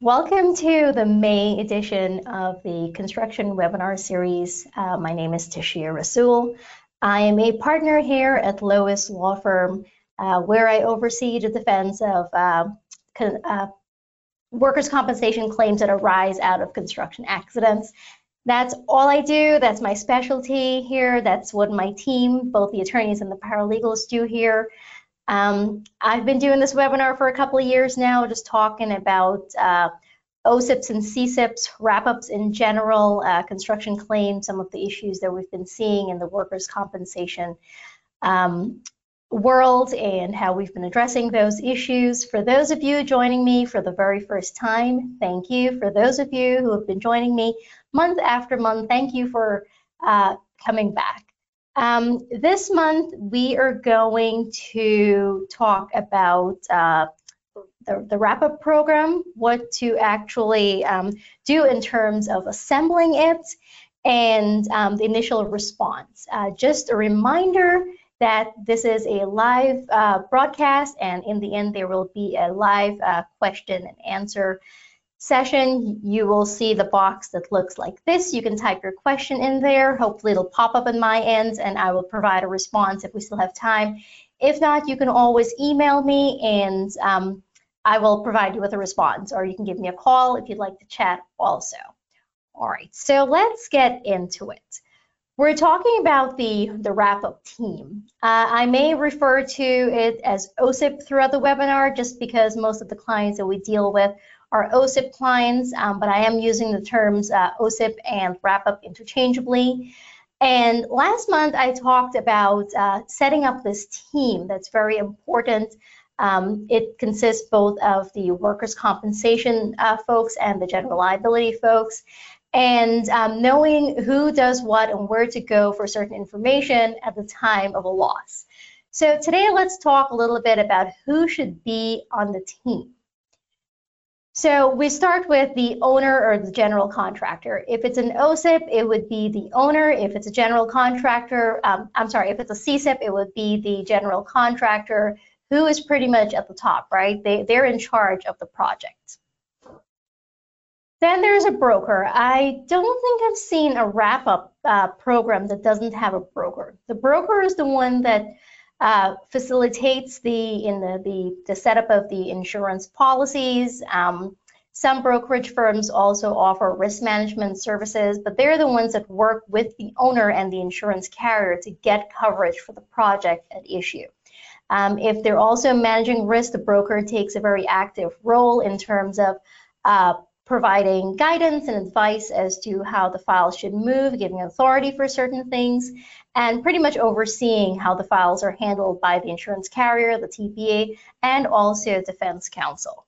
Welcome to the May edition of the construction webinar series. Uh, my name is Tashia Rasul. I am a partner here at Lois Law Firm, uh, where I oversee the defense of uh, uh workers' compensation claims that arise out of construction accidents. That's all I do. That's my specialty here. That's what my team, both the attorneys and the paralegals, do here. Um, I've been doing this webinar for a couple of years now, just talking about uh, OCIPs and CCIPs, wrap-ups in general, uh, construction claims, some of the issues that we've been seeing in the workers' compensation um, world and how we've been addressing those issues. For those of you joining me for the very first time, thank you. For those of you who have been joining me month after month, thank you for uh, coming back. Um, this month, we are going to talk about uh, the, the wrap-up program, what to actually um, do in terms of assembling it, and um, the initial response. Uh, just a reminder that this is a live uh, broadcast, and in the end, there will be a live uh, question and answer session, you will see the box that looks like this. You can type your question in there. Hopefully it'll pop up in my end and I will provide a response if we still have time. If not, you can always email me and um, I will provide you with a response or you can give me a call if you'd like to chat also. All right, so let's get into it. We're talking about the, the wrap-up team. Uh, I may refer to it as OCIP throughout the webinar just because most of the clients that we deal with are OCIP clients, um, but I am using the terms uh, OCIP and wrap-up interchangeably. And last month I talked about uh, setting up this team that's very important. Um, it consists both of the workers' compensation uh, folks and the general liability folks. And um, knowing who does what and where to go for certain information at the time of a loss. So today let's talk a little bit about who should be on the team. So we start with the owner or the general contractor. If it's an OCIP, it would be the owner. If it's a general contractor, um, I'm sorry, if it's a CCIP, it would be the general contractor who is pretty much at the top, right? They, they're in charge of the project. Then there's a broker. I don't think I've seen a wrap-up uh, program that doesn't have a broker. The broker is the one that uh, facilitates the in the, the, the setup of the insurance policies. Um, some brokerage firms also offer risk management services, but they're the ones that work with the owner and the insurance carrier to get coverage for the project at issue. Um, if they're also managing risk, the broker takes a very active role in terms of uh, providing guidance and advice as to how the file should move, giving authority for certain things, and pretty much overseeing how the files are handled by the insurance carrier, the TPA, and also defense counsel.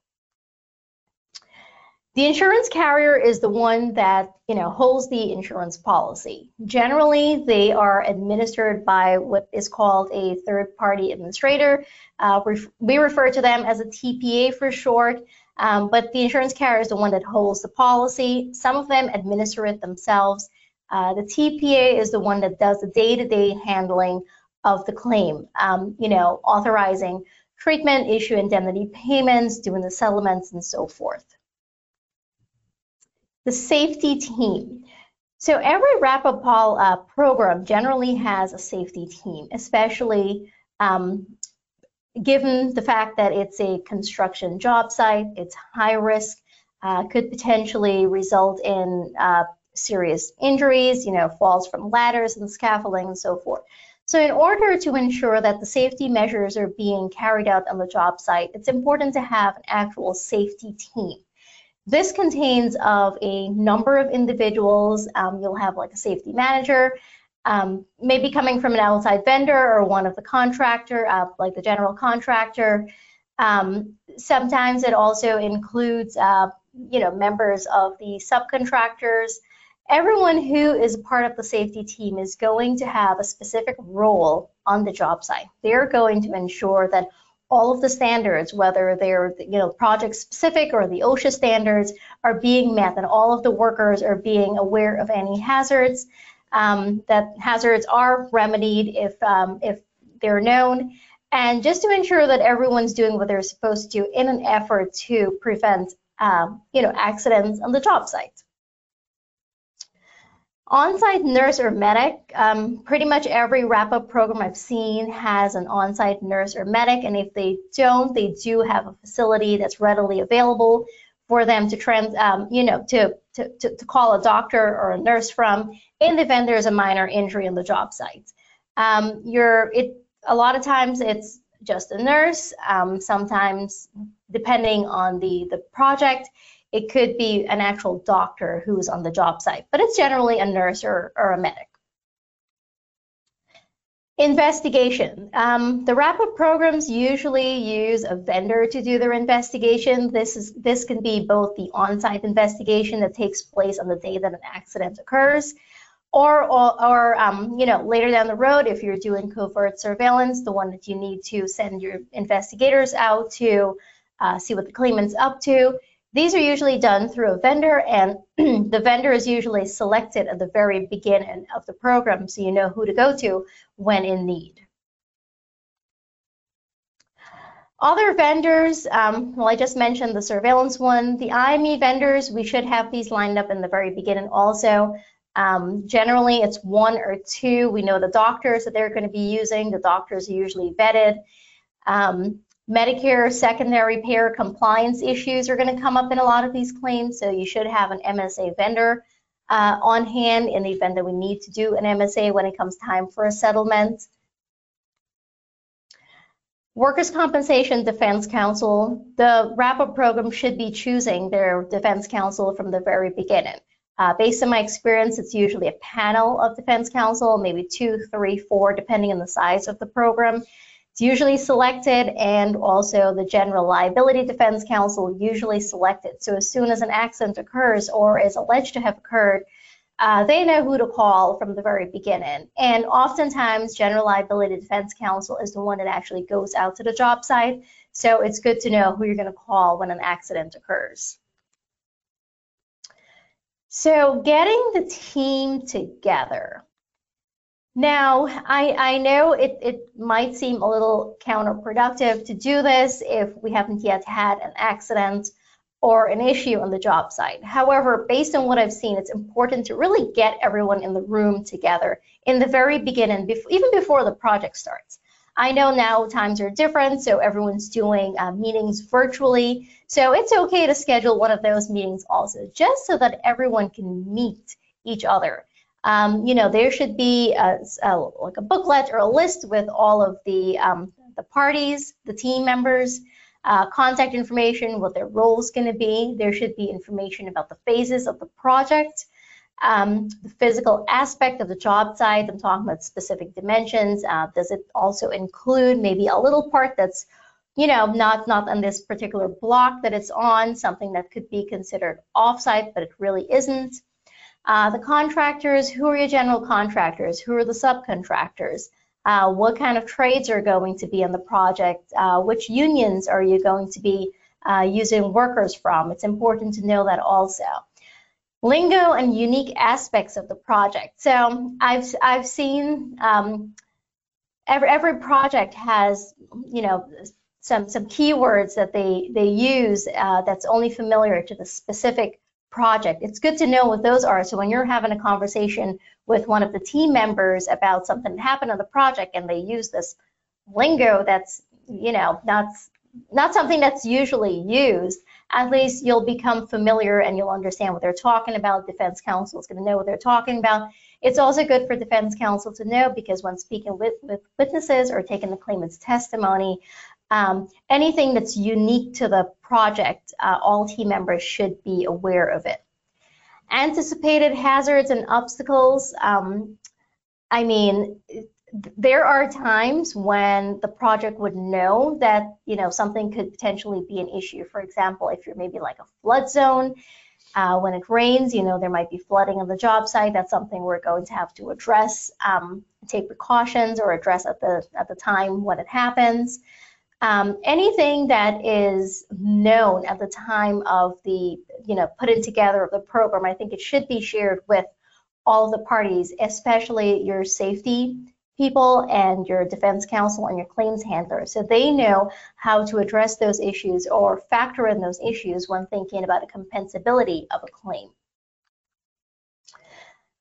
The insurance carrier is the one that you know holds the insurance policy. Generally, they are administered by what is called a third-party administrator. Uh, we refer to them as a TPA for short, um, but the insurance carrier is the one that holds the policy. Some of them administer it themselves, uh, the TPA is the one that does the day-to-day handling of the claim, um, you know, authorizing treatment, issue indemnity payments, doing the settlements, and so forth. The safety team. So every wrap-up uh, program generally has a safety team, especially um, given the fact that it's a construction job site, it's high risk, uh, could potentially result in uh, serious injuries, you know, falls from ladders and scaffolding and so forth. So in order to ensure that the safety measures are being carried out on the job site, it's important to have an actual safety team. This contains of a number of individuals. Um, you'll have like a safety manager, um, maybe coming from an outside vendor or one of the contractor, uh, like the general contractor. Um, sometimes it also includes, uh, you know, members of the subcontractors, everyone who is part of the safety team is going to have a specific role on the job site. They're going to ensure that all of the standards, whether they're you know project specific or the OSHA standards, are being met, and all of the workers are being aware of any hazards. Um, that hazards are remedied if um, if they're known, and just to ensure that everyone's doing what they're supposed to in an effort to prevent um, you know, accidents on the job site. On-site nurse or medic, um, pretty much every wrap-up program I've seen has an on-site nurse or medic, and if they don't, they do have a facility that's readily available for them to trans, um, you know, to, to, to, to, call a doctor or a nurse from in the event there's a minor injury on the job site. Um, you're, it, a lot of times it's just a nurse. Um, sometimes, depending on the, the project, it could be an actual doctor who's on the job site, but it's generally a nurse or, or a medic. Investigation. Um, the wrap-up programs usually use a vendor to do their investigation. This is this can be both the on-site investigation that takes place on the day that an accident occurs, or or, or um, you know later down the road if you're doing covert surveillance, the one that you need to send your investigators out to uh, see what the claimant's up to. These are usually done through a vendor and the vendor is usually selected at the very beginning of the program so you know who to go to when in need. Other vendors, um, well, I just mentioned the surveillance one. The IME vendors, we should have these lined up in the very beginning also. Um, generally, it's one or two. We know the doctors that they're going to be using. The doctors are usually vetted. Um, Medicare secondary payer compliance issues are going to come up in a lot of these claims, so you should have an MSA vendor uh, on hand in the event that we need to do an MSA when it comes time for a settlement. Workers' Compensation Defense Counsel, the wrap-up program should be choosing their defense counsel from the very beginning. Uh, based on my experience, it's usually a panel of defense counsel, maybe two, three, four, depending on the size of the program. It's usually selected and also the General Liability Defense Counsel usually selected. So as soon as an accident occurs or is alleged to have occurred, uh, they know who to call from the very beginning. And oftentimes, General Liability Defense Counsel is the one that actually goes out to the job site. So it's good to know who you're going to call when an accident occurs. So getting the team together. Now, I, I know it, it might seem a little counterproductive to do this if we haven't yet had an accident or an issue on the job site. However, based on what I've seen, it's important to really get everyone in the room together in the very beginning, even before the project starts. I know now times are different, so everyone's doing uh, meetings virtually. So it's okay to schedule one of those meetings also, just so that everyone can meet each other um, you know, there should be a, a, like a booklet or a list with all of the, um, the parties, the team members, uh, contact information, what their role is going to be. There should be information about the phases of the project, um, the physical aspect of the job site. I'm talking about specific dimensions. Uh, does it also include maybe a little part that's, you know, not not on this particular block that it's on, something that could be considered offsite, but it really isn't. Uh, the contractors, who are your general contractors? Who are the subcontractors? Uh, what kind of trades are going to be in the project? Uh, which unions are you going to be uh, using workers from? It's important to know that also. Lingo and unique aspects of the project. So I've, I've seen um, every, every project has, you know, some, some keywords that they, they use uh, that's only familiar to the specific project. It's good to know what those are. So when you're having a conversation with one of the team members about something that happened on the project and they use this lingo that's, you know, not, not something that's usually used, at least you'll become familiar and you'll understand what they're talking about. Defense counsel is going to know what they're talking about. It's also good for defense counsel to know because when speaking with, with witnesses or taking the claimant's testimony, um, anything that's unique to the project, uh, all team members should be aware of it. Anticipated hazards and obstacles. Um, I mean, there are times when the project would know that you know something could potentially be an issue. For example, if you're maybe like a flood zone, uh, when it rains, you know there might be flooding on the job site. That's something we're going to have to address, um, take precautions, or address at the at the time when it happens. Um, anything that is known at the time of the, you know, putting together of the program, I think it should be shared with all the parties, especially your safety people and your defense counsel and your claims handler so they know how to address those issues or factor in those issues when thinking about a compensability of a claim.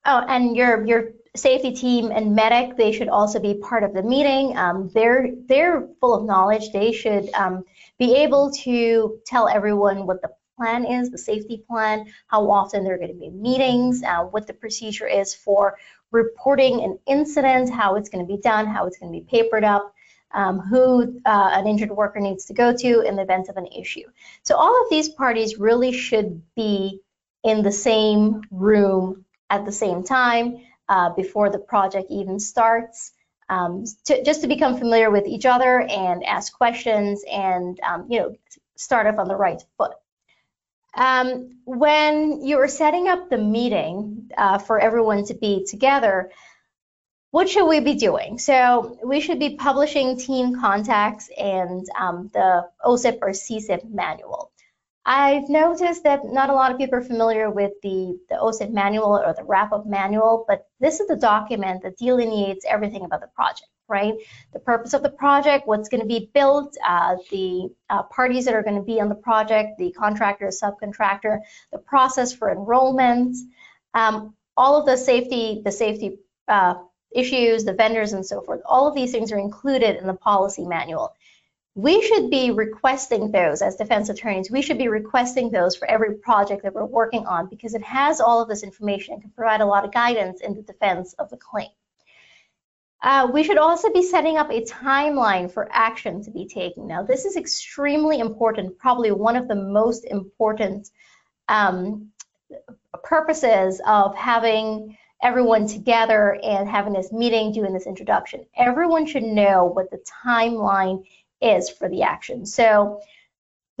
Oh, and your your safety team and medic, they should also be part of the meeting. Um, they're they're full of knowledge. They should um, be able to tell everyone what the plan is, the safety plan, how often there are going to be meetings, uh, what the procedure is for reporting an incident, how it's going to be done, how it's going to be papered up, um, who uh, an injured worker needs to go to in the event of an issue. So all of these parties really should be in the same room at the same time uh, before the project even starts. Um, to, just to become familiar with each other and ask questions and um, you know start off on the right foot. Um, when you are setting up the meeting uh, for everyone to be together, what should we be doing? So we should be publishing team contacts and um, the OCIP or CCIP manual. I've noticed that not a lot of people are familiar with the, the OCIP manual or the wrap-up manual, but this is the document that delineates everything about the project, right? The purpose of the project, what's going to be built, uh, the uh, parties that are going to be on the project, the contractor, subcontractor, the process for enrollment, um, all of the safety, the safety uh, issues, the vendors, and so forth. All of these things are included in the policy manual we should be requesting those as defense attorneys. We should be requesting those for every project that we're working on because it has all of this information and can provide a lot of guidance in the defense of the claim. Uh, we should also be setting up a timeline for action to be taken. Now, this is extremely important, probably one of the most important um, purposes of having everyone together and having this meeting, doing this introduction. Everyone should know what the timeline is for the action. So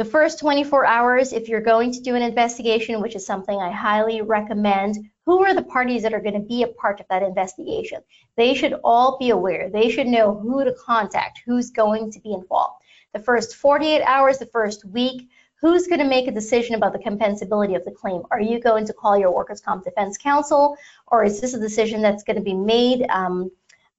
the first 24 hours, if you're going to do an investigation, which is something I highly recommend, who are the parties that are going to be a part of that investigation? They should all be aware. They should know who to contact, who's going to be involved. The first 48 hours, the first week, who's going to make a decision about the compensability of the claim? Are you going to call your workers' comp defense counsel, or is this a decision that's going to be made um,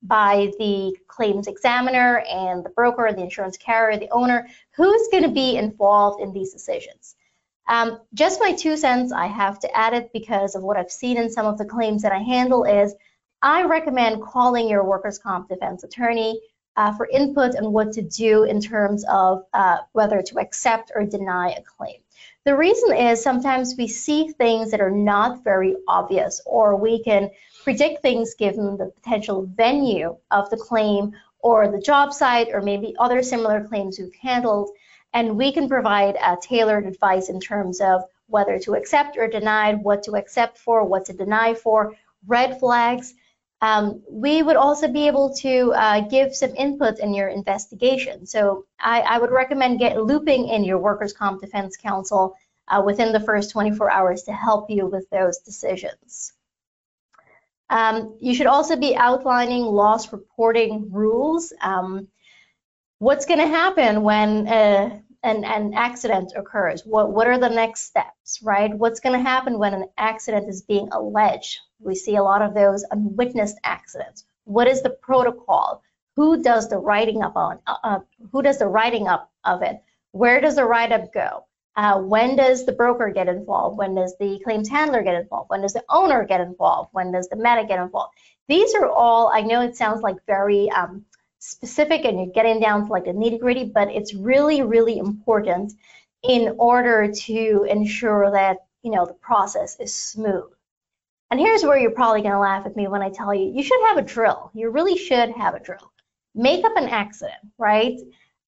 by the claims examiner and the broker, the insurance carrier, the owner, who's going to be involved in these decisions. Um, just my two cents, I have to add it because of what I've seen in some of the claims that I handle is I recommend calling your workers' comp defense attorney uh, for input on what to do in terms of uh, whether to accept or deny a claim. The reason is sometimes we see things that are not very obvious or we can predict things given the potential venue of the claim or the job site or maybe other similar claims we've handled. And we can provide tailored advice in terms of whether to accept or deny, what to accept for, what to deny for, red flags. Um, we would also be able to uh, give some input in your investigation. So I, I, would recommend get looping in your workers' comp defense counsel uh, within the first 24 hours to help you with those decisions. Um, you should also be outlining loss reporting rules. Um, what's going to happen when uh, an, an accident occurs? What, what are the next steps, right? What's going to happen when an accident is being alleged? We see a lot of those unwitnessed accidents. What is the protocol? Who does the writing up on? Uh, uh who does the writing up of it? Where does the write-up go? Uh, when does the broker get involved? When does the claims handler get involved? When does the owner get involved? When does the medic get involved? These are all, I know it sounds like very um, specific and you're getting down to like the nitty gritty, but it's really, really important in order to ensure that, you know, the process is smooth. And here's where you're probably going to laugh at me when I tell you, you should have a drill. You really should have a drill. Make up an accident, right?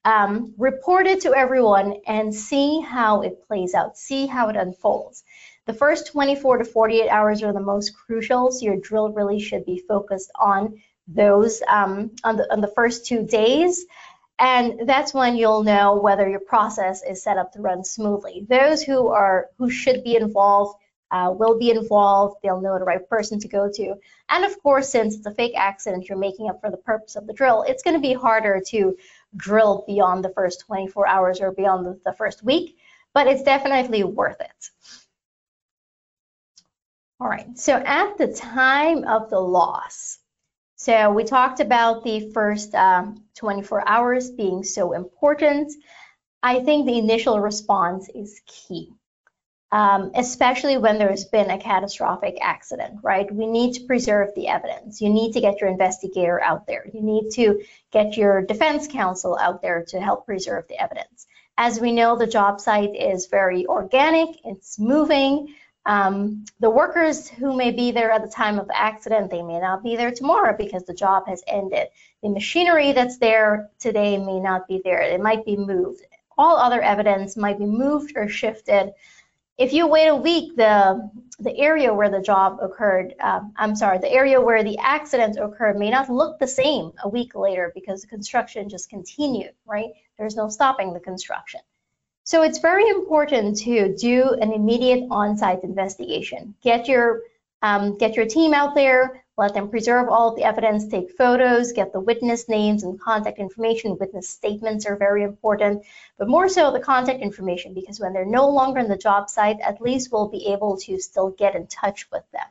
Um, report it to everyone and see how it plays out, see how it unfolds. The first 24 to 48 hours are the most crucial, so your drill really should be focused on those um, on, the, on the first two days. And that's when you'll know whether your process is set up to run smoothly. Those who are who should be involved uh, will be involved. They'll know the right person to go to. And of course, since it's a fake accident you're making up for the purpose of the drill, it's going to be harder to drill beyond the first 24 hours or beyond the, first week, but it's definitely worth it. All right, so at the time of the loss, So we talked about the first um, 24 hours being so important. I think the initial response is key, um, especially when there's been a catastrophic accident, right? We need to preserve the evidence. You need to get your investigator out there. You need to get your defense counsel out there to help preserve the evidence. As we know, the job site is very organic, it's moving. Um, the workers who may be there at the time of the accident, they may not be there tomorrow because the job has ended. The machinery that's there today may not be there. It might be moved. All other evidence might be moved or shifted. If you wait a week, the the area where the job occurred, um, I'm sorry, the area where the accident occurred may not look the same a week later because the construction just continued, right? There's no stopping the construction. So it's very important to do an immediate on-site investigation. Get your um, get your team out there, let them preserve all of the evidence, take photos, get the witness names and contact information. Witness statements are very important, but more so the contact information because when they're no longer in the job site, at least we'll be able to still get in touch with them.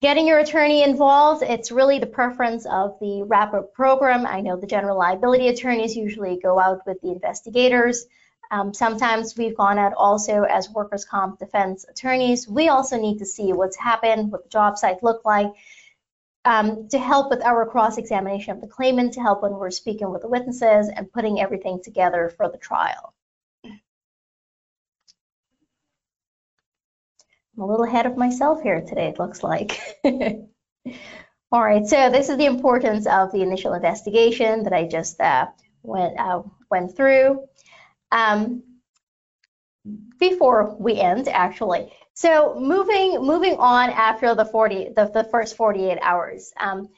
Getting your attorney involved, it's really the preference of the wrap-up program. I know the general liability attorneys usually go out with the investigators. Um, sometimes we've gone out also as workers' comp defense attorneys. We also need to see what's happened, what the job site looked like, um, to help with our cross-examination of the claimant, to help when we're speaking with the witnesses and putting everything together for the trial. I'm a little ahead of myself here today, it looks like. All right, so this is the importance of the initial investigation that I just uh, went, uh, went through um, before we end, actually. So moving moving on after the 40 the, the first 48 hours. Um,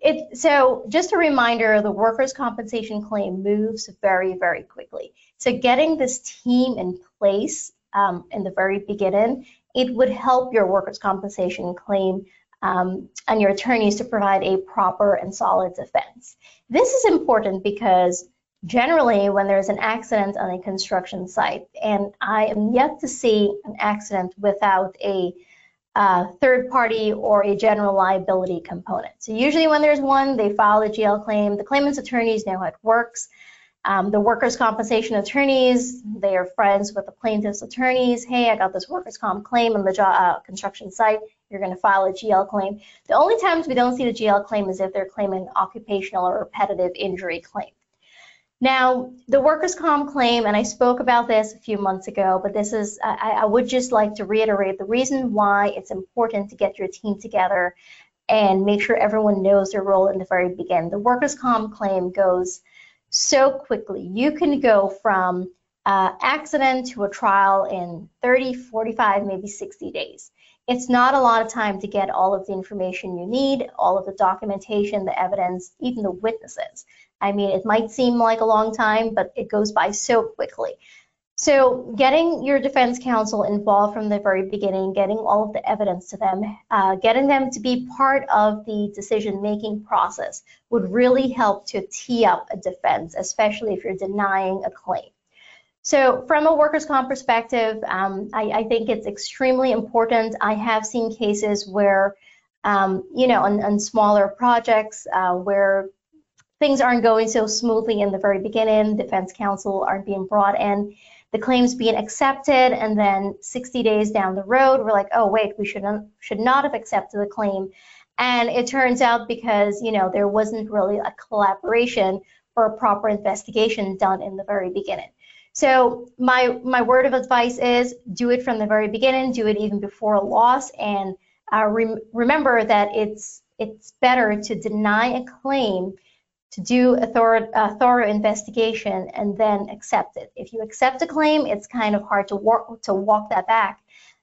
it, so just a reminder, the workers' compensation claim moves very, very quickly. So getting this team in place um, in the very beginning, it would help your workers' compensation claim um, and your attorneys to provide a proper and solid defense. This is important because generally when there's an accident on a construction site, and I am yet to see an accident without a uh, third party or a general liability component. So usually when there's one, they file a GL claim. The claimant's attorneys know how it works. Um, the workers' compensation attorneys, they are friends with the plaintiff's attorneys. Hey, I got this workers' comp claim on the job, uh, construction site. You're going to file a GL claim. The only times we don't see the GL claim is if they're claiming occupational or repetitive injury claim. Now, the workers' comp claim, and I spoke about this a few months ago, but this is, I, I, would just like to reiterate the reason why it's important to get your team together and make sure everyone knows their role in the very beginning. The workers' comp claim goes so quickly. You can go from uh, accident to a trial in 30, 45, maybe 60 days. It's not a lot of time to get all of the information you need, all of the documentation, the evidence, even the witnesses. I mean, it might seem like a long time, but it goes by so quickly. So getting your defense counsel involved from the very beginning, getting all of the evidence to them, uh, getting them to be part of the decision-making process would really help to tee up a defense, especially if you're denying a claim. So from a workers' comp perspective, um, I, I, think it's extremely important. I have seen cases where, um, you know, on, on smaller projects uh, where things aren't going so smoothly in the very beginning, defense counsel aren't being brought in, the claims being accepted, and then 60 days down the road, we're like, oh wait, we should not, should not have accepted the claim. And it turns out because, you know, there wasn't really a collaboration or a proper investigation done in the very beginning. So my my word of advice is do it from the very beginning, do it even before a loss, and uh, rem remember that it's it's better to deny a claim to do a thorough, a thorough investigation and then accept it. If you accept a claim, it's kind of hard to, work, to walk that back.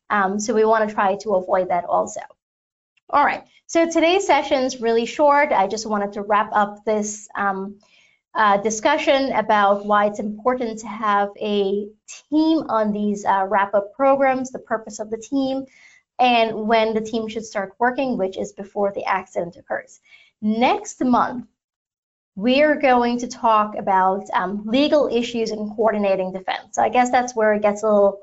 Um, so we want to try to avoid that also. All right, so today's session is really short. I just wanted to wrap up this um, uh, discussion about why it's important to have a team on these uh, wrap-up programs, the purpose of the team, and when the team should start working, which is before the accident occurs. Next month, we're going to talk about um, legal issues and coordinating defense. So I guess that's where it gets a little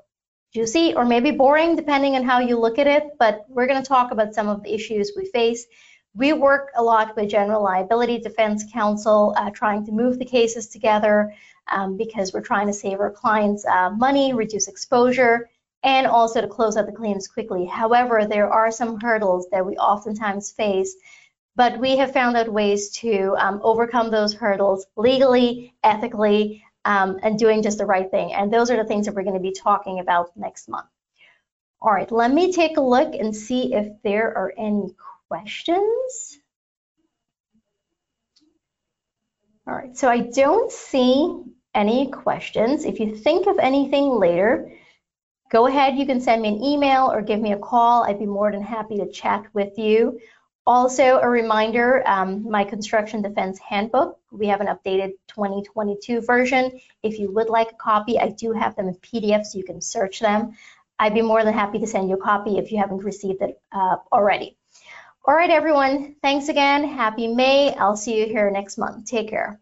juicy or maybe boring, depending on how you look at it. But we're going to talk about some of the issues we face We work a lot with General Liability Defense Counsel, uh, trying to move the cases together um, because we're trying to save our clients uh, money, reduce exposure, and also to close out the claims quickly. However, there are some hurdles that we oftentimes face, but we have found out ways to um, overcome those hurdles legally, ethically, um, and doing just the right thing. And those are the things that we're going to be talking about next month. All right, let me take a look and see if there are any questions. All right, so I don't see any questions. If you think of anything later, go ahead, you can send me an email or give me a call. I'd be more than happy to chat with you. Also, a reminder, um, my construction defense handbook, we have an updated 2022 version. If you would like a copy, I do have them in PDF so you can search them. I'd be more than happy to send you a copy if you haven't received it uh, already. All right, everyone, thanks again. Happy May. I'll see you here next month. Take care.